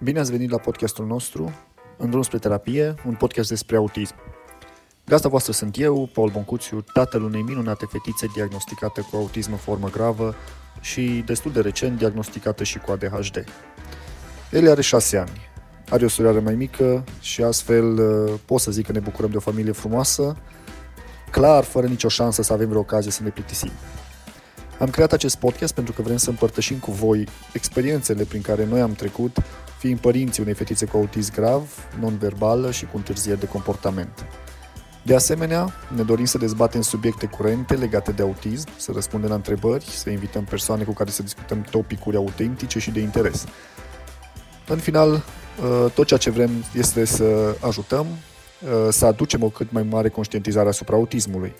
Bine ați venit la podcastul nostru, În drum spre terapie, un podcast despre autism. Gazda voastră sunt eu, Paul Boncuțiu, tatăl unei minunate fetițe diagnosticată cu autism în formă gravă și destul de recent diagnosticată și cu ADHD. El are șase ani, are o surioară mai mică și astfel uh, pot să zic că ne bucurăm de o familie frumoasă, clar, fără nicio șansă să avem vreo ocazie să ne plictisim. Am creat acest podcast pentru că vrem să împărtășim cu voi experiențele prin care noi am trecut, fiind părinții unei fetițe cu autism grav, non-verbală și cu întârzieri de comportament. De asemenea, ne dorim să dezbatem subiecte curente legate de autism, să răspundem la întrebări, să invităm persoane cu care să discutăm topicuri autentice și de interes. În final, uh, tot ceea ce vrem este să ajutăm, uh, să aducem o cât mai mare conștientizare asupra autismului.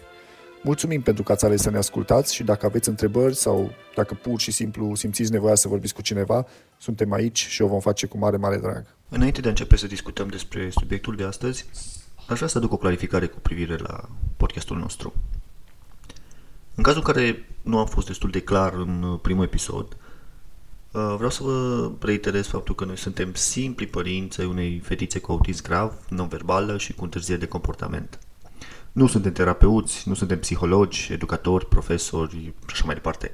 Mulțumim pentru că ați ales să ne ascultați și dacă aveți întrebări sau dacă pur și simplu simțiți nevoia să vorbiți cu cineva, suntem aici și o vom face cu mare, mare drag. Înainte de a începe să discutăm despre subiectul de astăzi, aș vrea să aduc o clarificare cu privire la podcastul nostru. În cazul în care nu am fost destul de clar în primul episod, uh, vreau să vă reiterez faptul că noi suntem simpli părinți ai unei fetițe cu autism grav, non-verbală și cu întârziere de comportament. Nu suntem terapeuți, nu suntem psihologi, educatori, profesori și așa mai departe.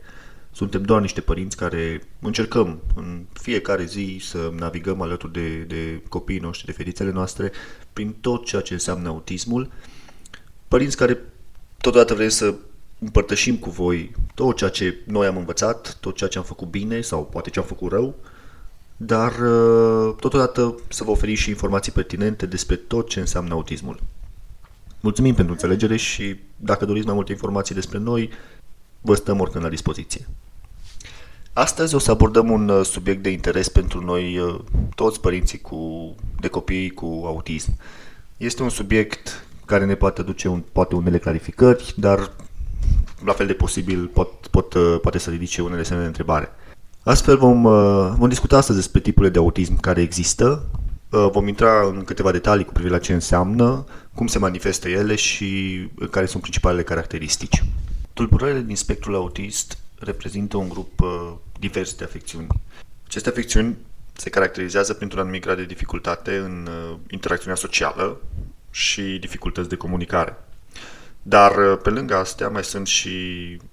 Suntem doar niște părinți care încercăm în fiecare zi să navigăm alături de, de copiii noștri, de fetițele noastre, prin tot ceea ce înseamnă autismul. Părinți care totodată vrem să împărtășim cu voi tot ceea ce noi am învățat, tot ceea ce am făcut bine sau poate ce am făcut rău, dar uh, totodată să vă oferi și informații pertinente despre tot ce înseamnă autismul. Mulțumim pentru înțelegere și dacă doriți mai multe informații despre noi, vă stăm oricând la dispoziție. Astăzi o să abordăm un uh, subiect de interes pentru noi, uh, toți părinții cu, de copii cu autism. Este un subiect care ne poate aduce un, poate unele clarificări, dar la fel de posibil pot, pot, uh, poate să ridice unele semne de întrebare. Astfel vom, vom discuta astăzi despre tipurile de autism care există, vom intra în câteva detalii cu privire la ce înseamnă, cum se manifestă ele și care sunt principalele caracteristici. Tulburările din spectrul autist reprezintă un grup uh, divers de afecțiuni. Aceste afecțiuni se caracterizează printr-un anumit grad de dificultate în uh, interacțiunea socială și dificultăți de comunicare. Dar uh, pe lângă astea mai sunt și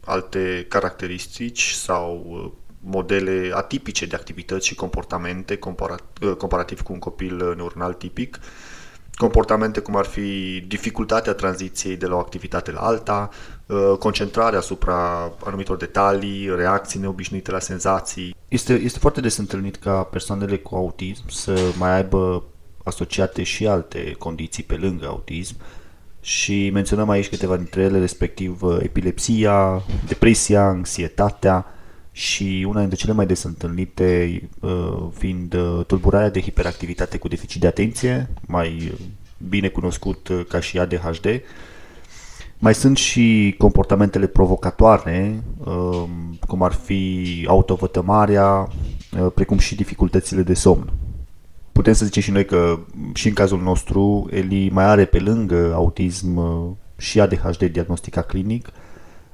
alte caracteristici sau uh, modele atipice de activități și comportamente comparat, uh, comparativ cu un copil neuronal tipic, comportamente cum ar fi dificultatea tranziției de la o activitate la alta, uh, concentrarea asupra anumitor detalii, reacții neobișnuite la senzații. Este, este foarte des întâlnit ca persoanele cu autism să mai aibă asociate și alte condiții pe lângă autism. Și menționăm aici câteva dintre ele, respectiv uh, epilepsia, depresia, anxietatea, și una dintre cele mai des întâlnite uh, fiind uh, tulburarea de hiperactivitate cu deficit de atenție, mai bine cunoscut uh, ca și ADHD. Mai sunt și comportamentele provocatoare, cum ar fi autovătămarea, precum și dificultățile de somn. Putem să zicem și noi că și în cazul nostru Eli mai are pe lângă autism și ADHD diagnostica clinic,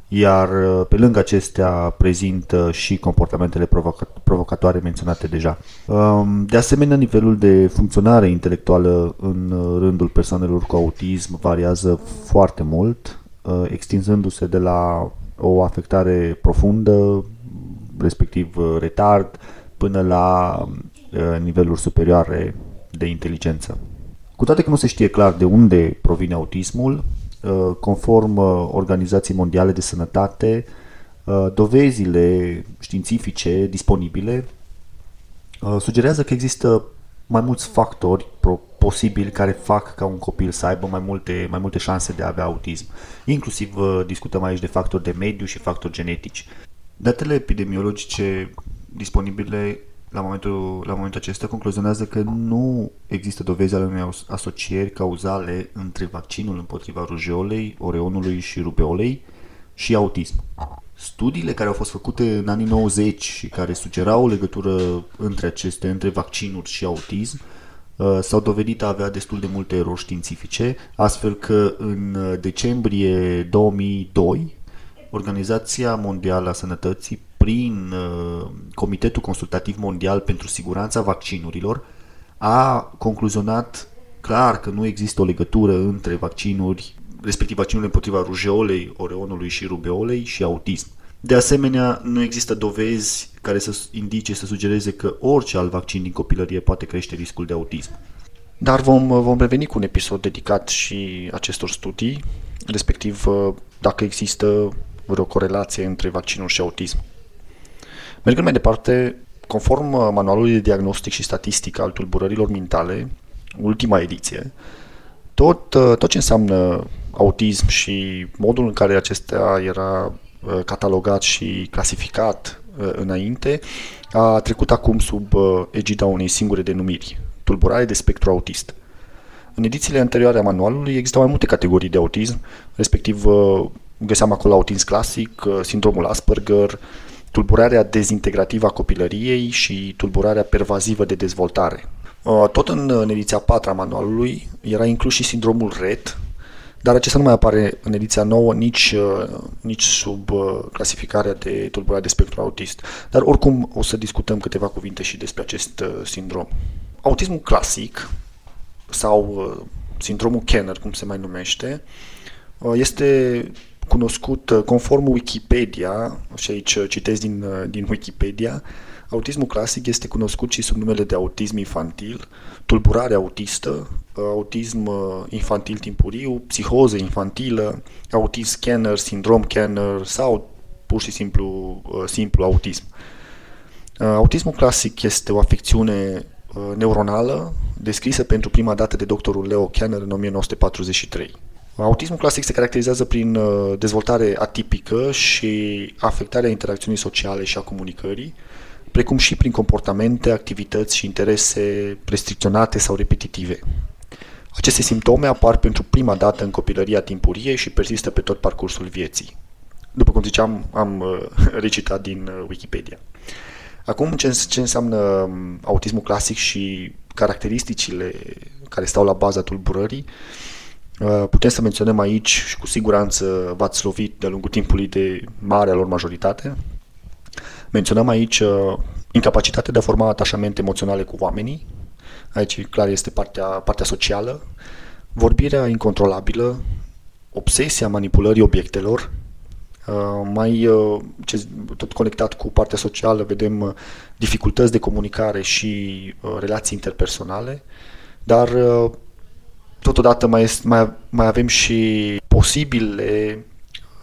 iar uh, pe lângă acestea prezintă și comportamentele provoca- provocatoare menționate deja. Um, de asemenea, nivelul de funcționare intelectuală în uh, rândul persoanelor cu autism variază foarte mult, uh, extinzându-se de la o afectare profundă, respectiv retard, până la niveluri superioare de inteligență. Cu toate că nu se știe clar de unde provine autismul, Uh, conform uh, Organizației Mondiale de Sănătate, uh, dovezile științifice disponibile sugerează că există mai mulți factori posibili care fac ca un copil să aibă mai multe, mai multe șanse de a avea autism. Inclusiv discutăm aici de factori de mediu și factori genetici. Datele epidemiologice disponibile la momentul, la momentul acesta concluzionează că nu există dovezi ale unei asocieri cauzale între vaccinul împotriva rujeolei, oreonului și rubeolei și autism. Studiile care au fost făcute în anii 90 și care sugerau o legătură între aceste, între vaccinuri și autism, uh, s-au dovedit a avea destul de multe erori științifice, astfel că în decembrie 2002 Organizația Mondială a Sănătății prin uh, Comitetul Consultativ Mondial pentru Siguranța Vaccinurilor a concluzionat clar că nu există o legătură între vaccinuri, respectiv vaccinurile împotriva rujeolei, oreonului și rubeolei și autism. De asemenea, nu există dovezi care să indice, să sugereze că orice alt vaccin din copilărie poate crește riscul de autism. Dar vom, vom reveni cu un episod dedicat și acestor studii, respectiv uh, dacă există vreo corelație între vaccinul și autism. Mergând mai departe, conform uh, manualului de diagnostic și statistică al tulburărilor mentale, ultima ediție, tot, uh, tot ce înseamnă autism și modul în care acesta era catalogat și clasificat înainte, a trecut acum sub egida unei singure denumiri, tulburare de spectru autist. În edițiile anterioare a manualului existau mai multe categorii de autism, respectiv uh, găseam acolo autism clasic, uh, sindromul Asperger, tulburarea dezintegrativă a copilăriei și tulburarea pervazivă de dezvoltare. Uh, tot în, în ediția 4 a manualului era inclus și sindromul RET, dar acesta nu mai apare în ediția nouă nici, nici sub clasificarea de tulburare de spectru autist. Dar oricum o să discutăm câteva cuvinte și despre acest sindrom. Autismul clasic sau uh, sindromul Kenner, cum se mai numește, uh, este cunoscut uh, conform Wikipedia, și aici citesc din, din Wikipedia, autismul clasic este cunoscut și sub numele de autism infantil, tulburare autistă, autism infantil timpuriu, psihoză infantilă, autism scanner, sindrom Kenner sau pur și simplu, simplu autism. Autismul clasic este o afecțiune Uh, neuronală descrisă pentru prima dată de doctorul Leo Kanner în 1943. Autismul clasic se caracterizează prin uh, dezvoltare atipică și afectarea interacțiunii sociale și a comunicării, precum și prin comportamente, activități și interese restricționate sau repetitive. Aceste simptome apar pentru prima dată în copilăria timpurie și persistă pe tot parcursul vieții. După cum ziceam, am uh, recitat din Wikipedia. Acum, ce, ce înseamnă um, autismul clasic și caracteristicile care stau la baza tulburării, uh, putem să menționăm aici și cu siguranță v-ați lovit de-a lungul timpului de marea lor majoritate. Menționăm aici uh, incapacitatea de a forma atașamente emoționale cu oamenii, aici clar este partea, partea socială, vorbirea incontrolabilă, obsesia manipulării obiectelor, Uh, mai uh, ce, tot conectat cu partea socială, vedem uh, dificultăți de comunicare și relații interpersonale, dar totodată mai, este, mai, mai avem și posibile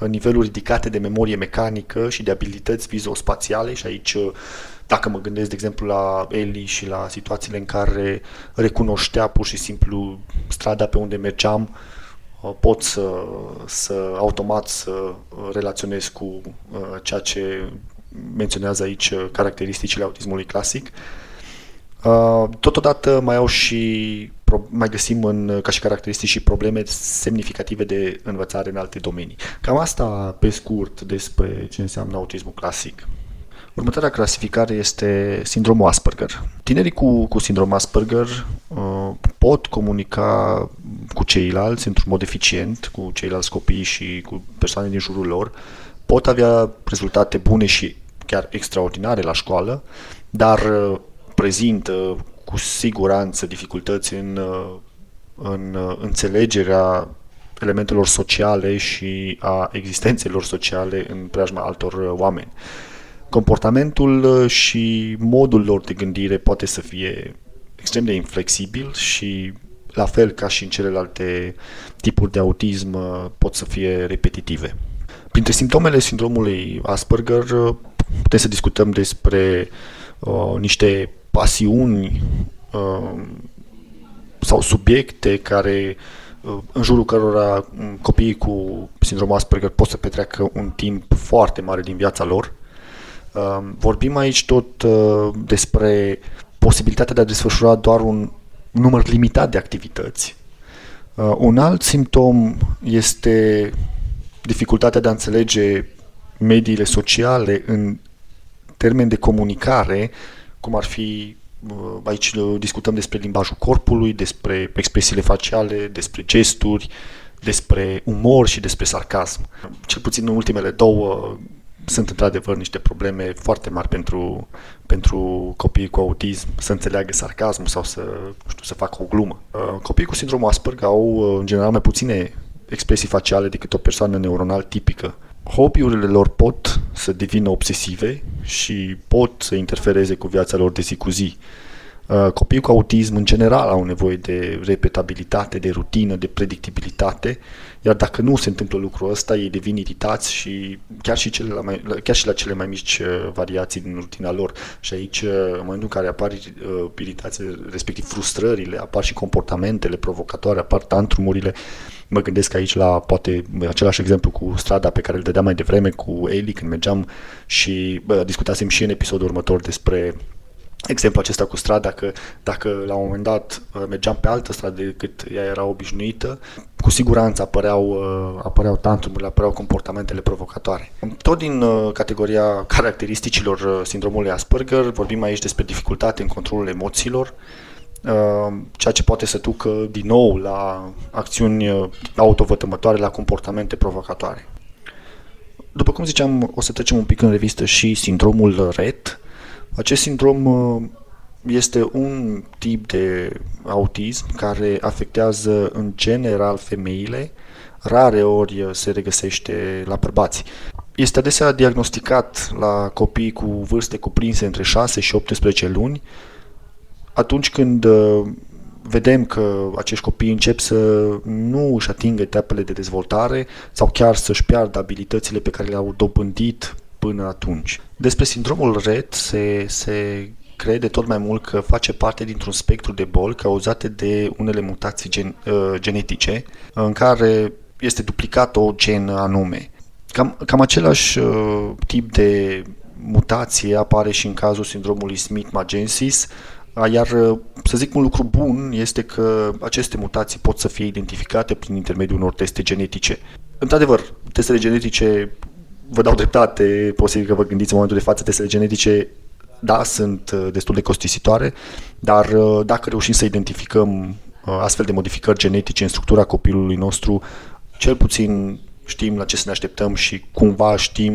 niveluri ridicate de memorie mecanică și de abilități vizospațiale și aici dacă mă gândesc, de exemplu, la Eli și la situațiile în care recunoștea pur și simplu strada pe unde mergeam, uh, Uh, pot să, să automat să relaționez cu uh, ceea ce menționează aici uh, caracteristicile autismului clasic. Totodată mai au și mai găsim în, ca și caracteristici și probleme semnificative de învățare în alte domenii. Cam asta pe scurt despre ce înseamnă autismul clasic. Următoarea clasificare este sindromul Asperger. Tinerii cu, cu sindrom Asperger uh, pot comunica cu ceilalți într-un mod eficient, cu ceilalți copii și cu persoane din jurul lor, pot avea rezultate bune și chiar extraordinare la școală, dar uh, prezintă cu siguranță dificultăți în, uh, în uh, înțelegerea elementelor sociale și a existențelor sociale în preajma altor oameni comportamentul uh, și modul lor de gândire poate să fie extrem de inflexibil și la fel ca și în celelalte tipuri de autism uh, pot să fie repetitive. Printre simptomele sindromului Asperger uh, putem să discutăm despre uh, niște pasiuni uh, sau subiecte care uh, în jurul cărora um, copiii cu sindromul Asperger pot să petreacă un timp foarte mare din viața lor Um, vorbim aici tot uh, despre posibilitatea de a desfășura doar un număr limitat de activități. Uh, un alt simptom este dificultatea de a înțelege mediile sociale în termen de comunicare, cum ar fi uh, aici discutăm despre limbajul corpului, despre expresiile faciale, despre gesturi, despre umor și despre sarcasm. Cel puțin în ultimele două sunt într-adevăr niște probleme foarte mari pentru, pentru copiii cu autism să înțeleagă sarcasmul sau să, știu, să facă o glumă. Uh, copiii cu sindromul Asperger au uh, în general mai puține expresii faciale decât o persoană neuronal tipică. Hobby-urile lor pot să devină obsesive și pot să interfereze cu viața lor de zi cu zi. Uh, copiii cu autism în general au nevoie de repetabilitate, de rutină, de predictibilitate, iar dacă nu se întâmplă lucrul ăsta, ei devin iritați și chiar și, cele la mai, chiar și la cele mai mici uh, variații din rutina lor. Și aici, uh, în momentul în care apar uh, iritații, respectiv frustrările, apar și comportamentele provocatoare, apar tantrumurile, mă gândesc aici la poate același exemplu cu strada pe care îl dădeam mai devreme cu Eli când mergeam și bă, discutasem și în episodul următor despre exemplu acesta cu strada, că dacă la un moment dat uh, mergeam pe altă stradă decât ea era obișnuită, cu siguranță apăreau, uh, apăreau tantrumurile, apăreau comportamentele provocatoare. Tot din uh, categoria caracteristicilor sindromului Asperger, vorbim aici despre dificultate în controlul emoțiilor, ceea ce poate să ducă din nou la acțiuni autovătămătoare, la comportamente provocatoare. După cum ziceam, o să trecem un pic în revistă și sindromul RET, acest sindrom uh, este un tip de autism care afectează în general femeile, rare ori se regăsește la bărbați. Este adesea diagnosticat la copii cu vârste cuprinse între 6 și 18 luni, atunci când uh, vedem că acești copii încep să nu își atingă etapele de dezvoltare sau chiar să-și piardă abilitățile pe care le-au dobândit până atunci. Despre sindromul RET se, se crede tot mai mult că face parte dintr-un spectru de boli cauzate de unele mutații gen, uh, genetice în care este duplicat o gen anume. Cam, cam același uh, tip de mutație apare și în cazul sindromului Smith-Magensis, iar, uh, să zic, un lucru bun este că aceste mutații pot să fie identificate prin intermediul unor teste genetice. Într-adevăr, testele genetice vă dau dreptate, posibil că vă gândiți în momentul de față, testele genetice, da, sunt uh, destul de costisitoare, dar uh, dacă reușim să identificăm uh, astfel de modificări genetice în structura copilului nostru, cel puțin știm la ce să ne așteptăm și cumva știm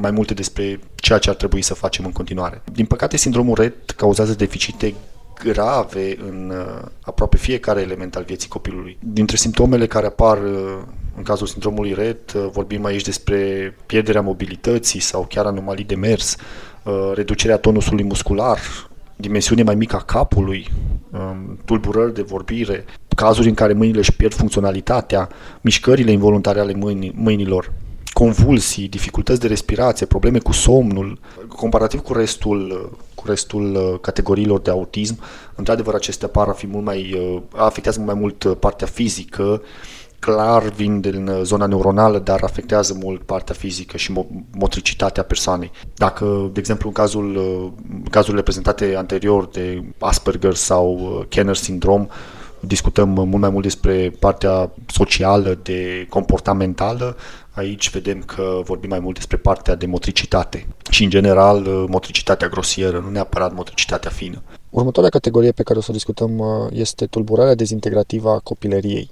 mai multe despre ceea ce ar trebui să facem în continuare. Din păcate, sindromul RET cauzează deficite grave în aproape fiecare element al vieții copilului. Dintre simptomele care apar în cazul sindromului RET uh, vorbim aici despre pierderea mobilității sau chiar anomalii de mers, uh, reducerea tonusului muscular, dimensiune mai mică a capului, um, tulburări de vorbire, cazuri în care mâinile își pierd funcționalitatea, mișcările involuntare ale mâinilor, convulsii, dificultăți de respirație, probleme cu somnul. Comparativ cu restul, cu restul uh, categoriilor de autism, într-adevăr acestea par a fi mult mai, afectează mult mai mult partea fizică, clar vin din uh, zona neuronală, dar afectează mult partea fizică și motricitatea persoanei. Dacă, de exemplu, în cazul, uh, cazurile prezentate anterior de Asperger sau uh, Kenner syndrom, discutăm mult mai mult despre partea socială, de comportamentală, aici vedem că vorbim mai mult despre partea de motricitate și, în general, motricitatea grosieră, nu neapărat motricitatea fină. Următoarea categorie pe care o să o discutăm este tulburarea dezintegrativă a copilăriei.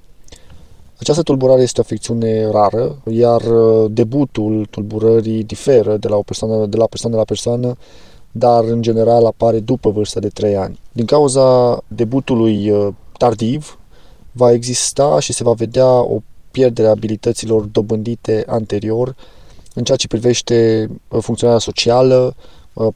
Această tulburare este o afecțiune rară, iar uh, debutul tulburării diferă de la, o persoană, de la persoană la persoană, dar în general apare după vârsta de 3 ani. Din cauza debutului uh, tardiv, va exista și se va vedea o pierdere a abilităților dobândite anterior în ceea ce privește uh, funcționarea socială,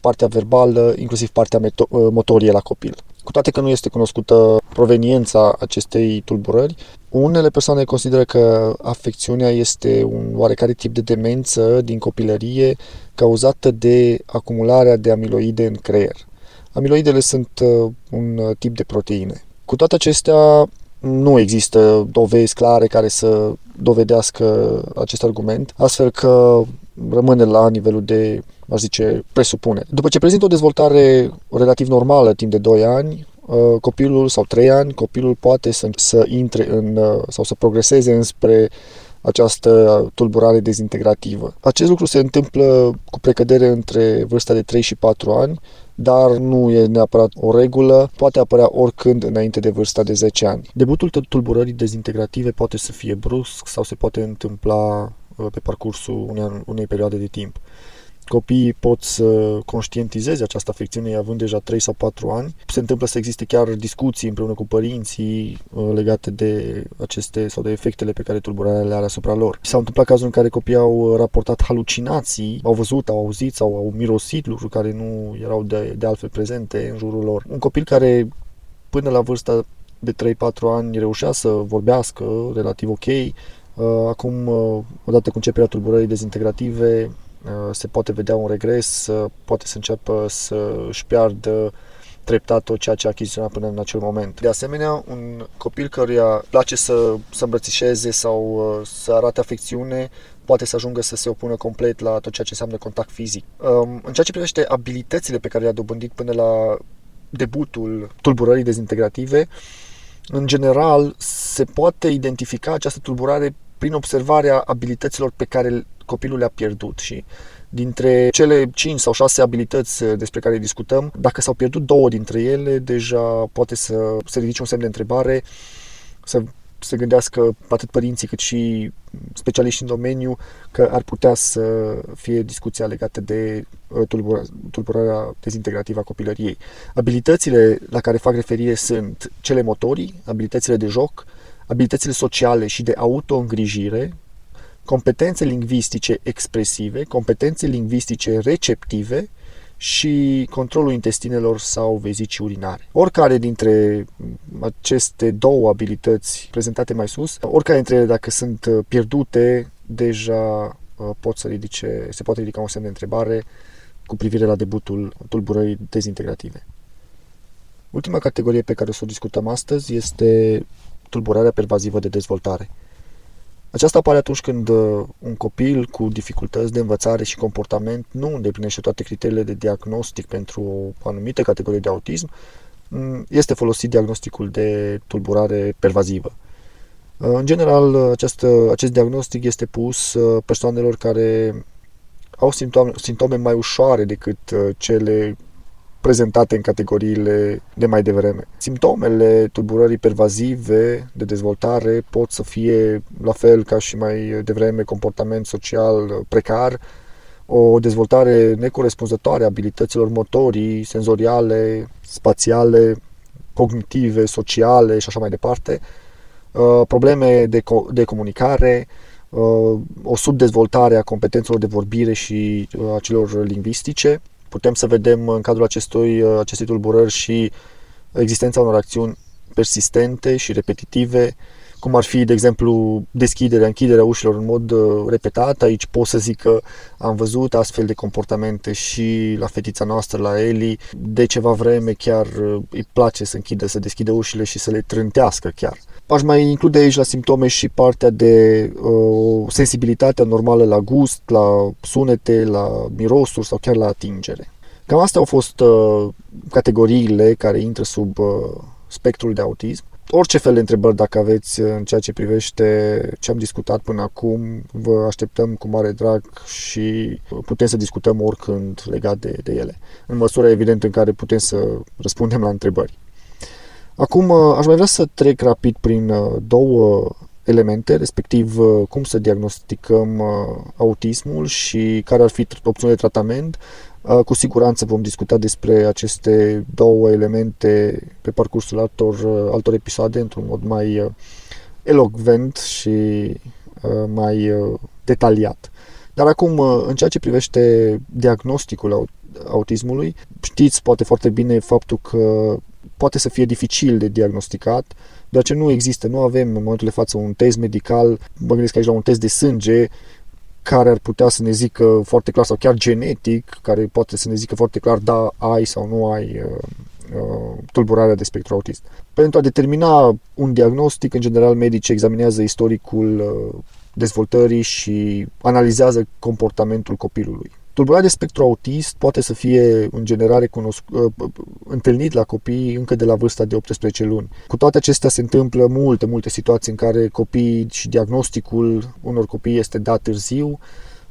partea verbală, inclusiv partea motorie la copil. Cu toate că nu este cunoscută proveniența acestei tulburări, unele persoane consideră că afecțiunea este un oarecare tip de demență din copilărie cauzată de acumularea de amiloide în creier. Amiloidele sunt uh, un tip de proteine. Cu toate acestea, nu există dovezi clare care să dovedească acest argument, astfel că rămâne la nivelul de, aș zice, presupune. După ce prezintă o dezvoltare relativ normală timp de 2 ani, uh, copilul sau 3 ani, copilul poate să, să intre în, uh, sau să progreseze înspre această tulburare dezintegrativă. Acest lucru se întâmplă cu precădere între vârsta de 3 și 4 ani, dar nu e neapărat o regulă, poate apărea oricând înainte de vârsta de 10 ani. Debutul tulburării dezintegrative poate să fie brusc sau se poate întâmpla pe parcursul unei, unei perioade de timp copiii pot să conștientizeze această afecțiune având deja 3 sau 4 ani. Se întâmplă să existe chiar discuții împreună cu părinții uh, legate de aceste sau de efectele pe care tulburarea le are asupra lor. S-au întâmplat cazuri în care copiii au raportat halucinații, au văzut, au auzit sau au mirosit lucruri care nu erau de, de altfel prezente în jurul lor. Un copil care până la vârsta de 3-4 ani reușea să vorbească relativ ok, uh, Acum, uh, odată cu începerea tulburării dezintegrative, Uh, se poate vedea un regres, uh, poate să înceapă să își piardă treptat tot ceea ce a achiziționat până în acel moment. De asemenea, un copil căruia place să, să îmbrățișeze sau uh, să arate afecțiune, poate să ajungă să se opună complet la tot ceea ce înseamnă contact fizic. Um, în ceea ce privește abilitățile pe care le-a dobândit până la debutul tulburării dezintegrative, în general se poate identifica această tulburare prin observarea abilităților pe care copilul le-a pierdut și dintre cele 5 sau 6 abilități uh, despre care discutăm, dacă s-au pierdut două dintre ele, deja poate să se ridice un semn de întrebare, să se gândească atât părinții cât și specialiști în domeniu că ar putea să fie discuția legată de uh, tulburarea dezintegrativă a copilăriei. Abilitățile la care fac referire sunt cele motorii, abilitățile de joc, abilitățile sociale și de autoîngrijire, competențe lingvistice expresive, competențe lingvistice receptive și controlul intestinelor sau vezicii urinare. Oricare dintre aceste două abilități prezentate mai sus, oricare dintre ele dacă sunt pierdute, deja uh, pot să ridice, se poate ridica un semn de întrebare cu privire la debutul tulburării dezintegrative. Ultima categorie pe care o să o discutăm astăzi este tulburarea pervazivă de dezvoltare. Aceasta apare atunci când uh, un copil cu dificultăți de învățare și comportament nu îndeplinește toate criteriile de diagnostic pentru o anumită categorie de autism, mm, este folosit diagnosticul de tulburare pervazivă. Uh, în general, acest, acest diagnostic este pus uh, persoanelor care au simptome, simptome mai ușoare decât cele prezentate în categoriile de mai devreme. Simptomele tulburării pervazive de dezvoltare pot să fie, la fel ca și mai devreme, comportament social precar, o dezvoltare necorespunzătoare a abilităților motorii, senzoriale, spațiale, cognitive, sociale și așa mai departe, uh, probleme de, co- de comunicare, uh, o subdezvoltare a competențelor de vorbire și uh, a celor lingvistice, Putem să vedem în cadrul acestui, acestei tulburări și existența unor acțiuni persistente și repetitive, cum ar fi, de exemplu, deschiderea, închiderea ușilor în mod uh, repetat. Aici pot să zic că am văzut astfel de comportamente și la fetița noastră, la Eli. De ceva vreme chiar uh, îi place să închidă, să deschide ușile și să le trântească chiar. Aș mai include aici la simptome și partea de uh, sensibilitatea normală la gust, la sunete, la mirosuri sau chiar la atingere. Cam astea au fost uh, categoriile care intră sub uh, spectrul de autism. Orice fel de întrebări dacă aveți în ceea ce privește ce am discutat până acum, vă așteptăm cu mare drag și putem să discutăm oricând legat de, de ele, în măsura evident în care putem să răspundem la întrebări. Acum uh, aș mai vrea să trec rapid prin uh, două elemente, respectiv uh, cum să diagnosticăm autismul și care ar fi opțiunile de tratament. Cu siguranță vom discuta despre aceste două elemente pe parcursul altor, altor episoade într-un mod mai elocvent și mai detaliat. Dar acum, în ceea ce privește diagnosticul autismului, știți poate foarte bine faptul că poate să fie dificil de diagnosticat, deoarece nu există, nu avem în momentul de față un test medical, mă gândesc aici la un test de sânge, care ar putea să ne zică foarte clar, sau chiar genetic, care poate să ne zică foarte clar, da, ai sau nu ai uh, uh, tulburarea de spectru autist. Pentru a determina un diagnostic, în general, medicii examinează istoricul uh, dezvoltării și analizează comportamentul copilului. Tulburarea de spectru autist poate să fie în general recunosc, uh, întâlnit la copii încă de la vârsta de 18 luni. Cu toate acestea se întâmplă multe, multe situații în care copiii și diagnosticul unor copii este dat târziu,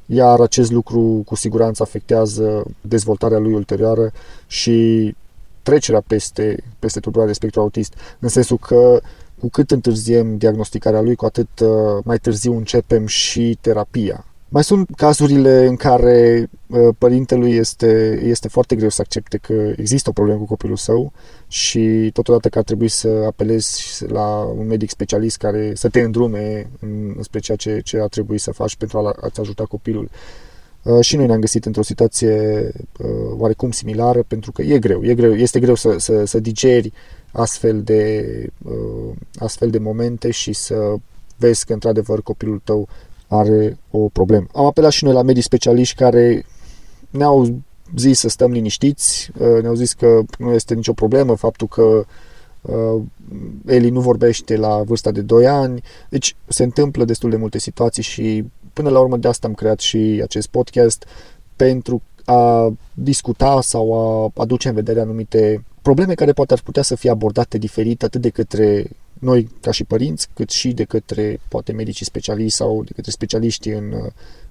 iar acest lucru cu siguranță afectează dezvoltarea lui ulterioară și trecerea peste, peste tulburarea de spectru autist, în sensul că cu cât întârziem diagnosticarea lui, cu atât uh, mai târziu începem și terapia. Mai sunt cazurile în care uh, părintelui este, este foarte greu să accepte că există o problemă cu copilul său și totodată că ar trebui să apelezi la un medic specialist care să te îndrume în, spre ceea ce, ce ar trebui să faci pentru a-ți ajuta copilul. Uh, și noi ne-am găsit într-o situație uh, oarecum similară pentru că e greu, e greu este greu să, să, să digeri astfel de, astfel de momente și să vezi că într-adevăr copilul tău are o problemă. Am apelat și noi la medii specialiști care ne-au zis să stăm liniștiți, uh, ne-au zis că nu este nicio problemă faptul că uh, Eli nu vorbește la vârsta de 2 ani, deci se întâmplă destul de multe situații și până la urmă de asta am creat și acest podcast pentru a discuta sau a aduce în vedere anumite probleme care poate ar putea să fie abordate diferit atât de către noi ca și părinți, cât și de către poate medicii specialiști sau de către specialiștii în,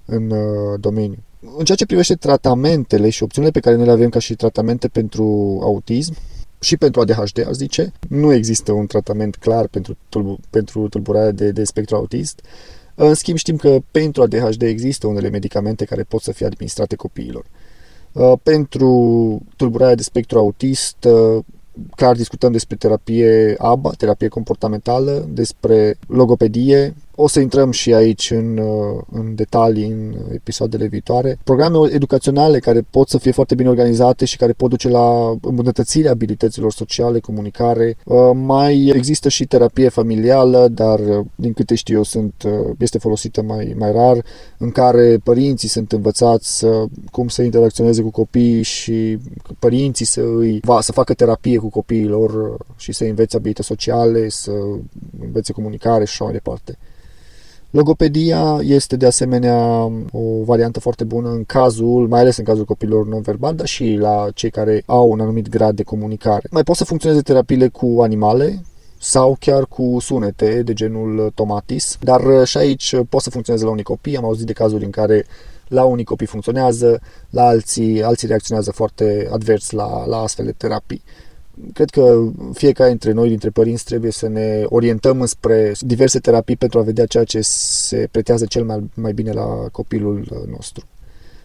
în uh, domeniu. În ceea ce privește tratamentele și opțiunile pe care noi le avem ca și tratamente pentru autism, și pentru ADHD, aș zice, nu există un tratament clar pentru, tulbu- pentru tulburarea de, de spectru autist. În schimb, știm că pentru ADHD există unele medicamente care pot să fie administrate copiilor. Uh, pentru tulburarea de spectru autist uh, clar discutăm despre terapie ABA, terapie comportamentală, despre logopedie. O să intrăm și aici în, uh, în detalii în episoadele viitoare. Programe educaționale care pot să fie foarte bine organizate și care pot duce la îmbunătățirea abilităților sociale, comunicare. Uh, mai există și terapie familială, dar uh, din câte știu eu sunt, este folosită mai, mai rar, în care părinții sunt învățați să, cum să interacționeze cu copiii și părinții să îi va, să facă terapie cu copiii lor și să învețe abilități sociale, să învețe comunicare și așa mai departe. Logopedia este de asemenea o variantă foarte bună în cazul, mai ales în cazul copilor non-verbal, dar și la cei care au un anumit grad de comunicare. Mai pot să funcționeze terapiile cu animale, sau chiar cu sunete de genul tomatis, dar și aici pot să funcționeze la unii copii. Am auzit de cazuri în care la unii copii funcționează, la alții, alții reacționează foarte advers la, la astfel de terapii cred că fiecare dintre noi, dintre părinți, trebuie să ne orientăm spre diverse terapii pentru a vedea ceea ce se pretează cel mai, mai bine la copilul nostru.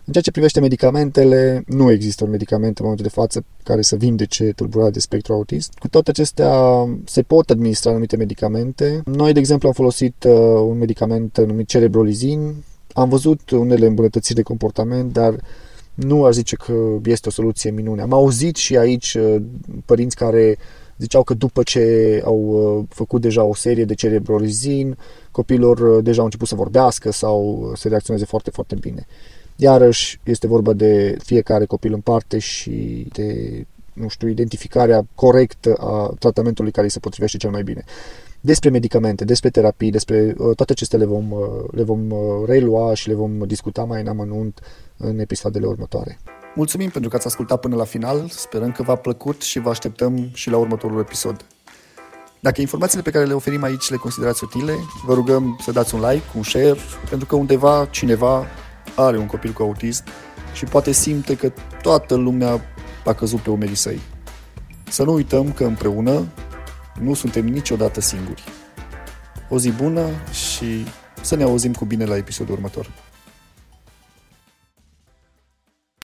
În ceea ce privește medicamentele, nu există un medicament în momentul de față care să vindece tulburarea de spectru autist. Cu toate acestea, se pot administra anumite medicamente. Noi, de exemplu, am folosit uh, un medicament numit cerebrolizin. Am văzut unele îmbunătățiri de comportament, dar nu aș zice că este o soluție minune. Am auzit și aici uh, părinți care ziceau că după ce au uh, făcut deja o serie de cerebrolizin, copilor uh, deja au început să vorbească sau să reacționeze foarte, foarte bine. Iarăși este vorba de fiecare copil în parte și de, nu știu, identificarea corectă a tratamentului care îi se potrivește cel mai bine. Despre medicamente, despre terapii, despre toate acestea le vom, le vom relua și le vom discuta mai în amănunt în episoadele următoare. Mulțumim pentru că ați ascultat până la final, sperăm că v-a plăcut și vă așteptăm și la următorul episod. Dacă informațiile pe care le oferim aici le considerați utile, vă rugăm să dați un like, un share, pentru că undeva cineva are un copil cu autism și poate simte că toată lumea a căzut pe umerii săi. Să nu uităm că împreună nu suntem niciodată singuri. O zi bună și să ne auzim cu bine la episodul următor.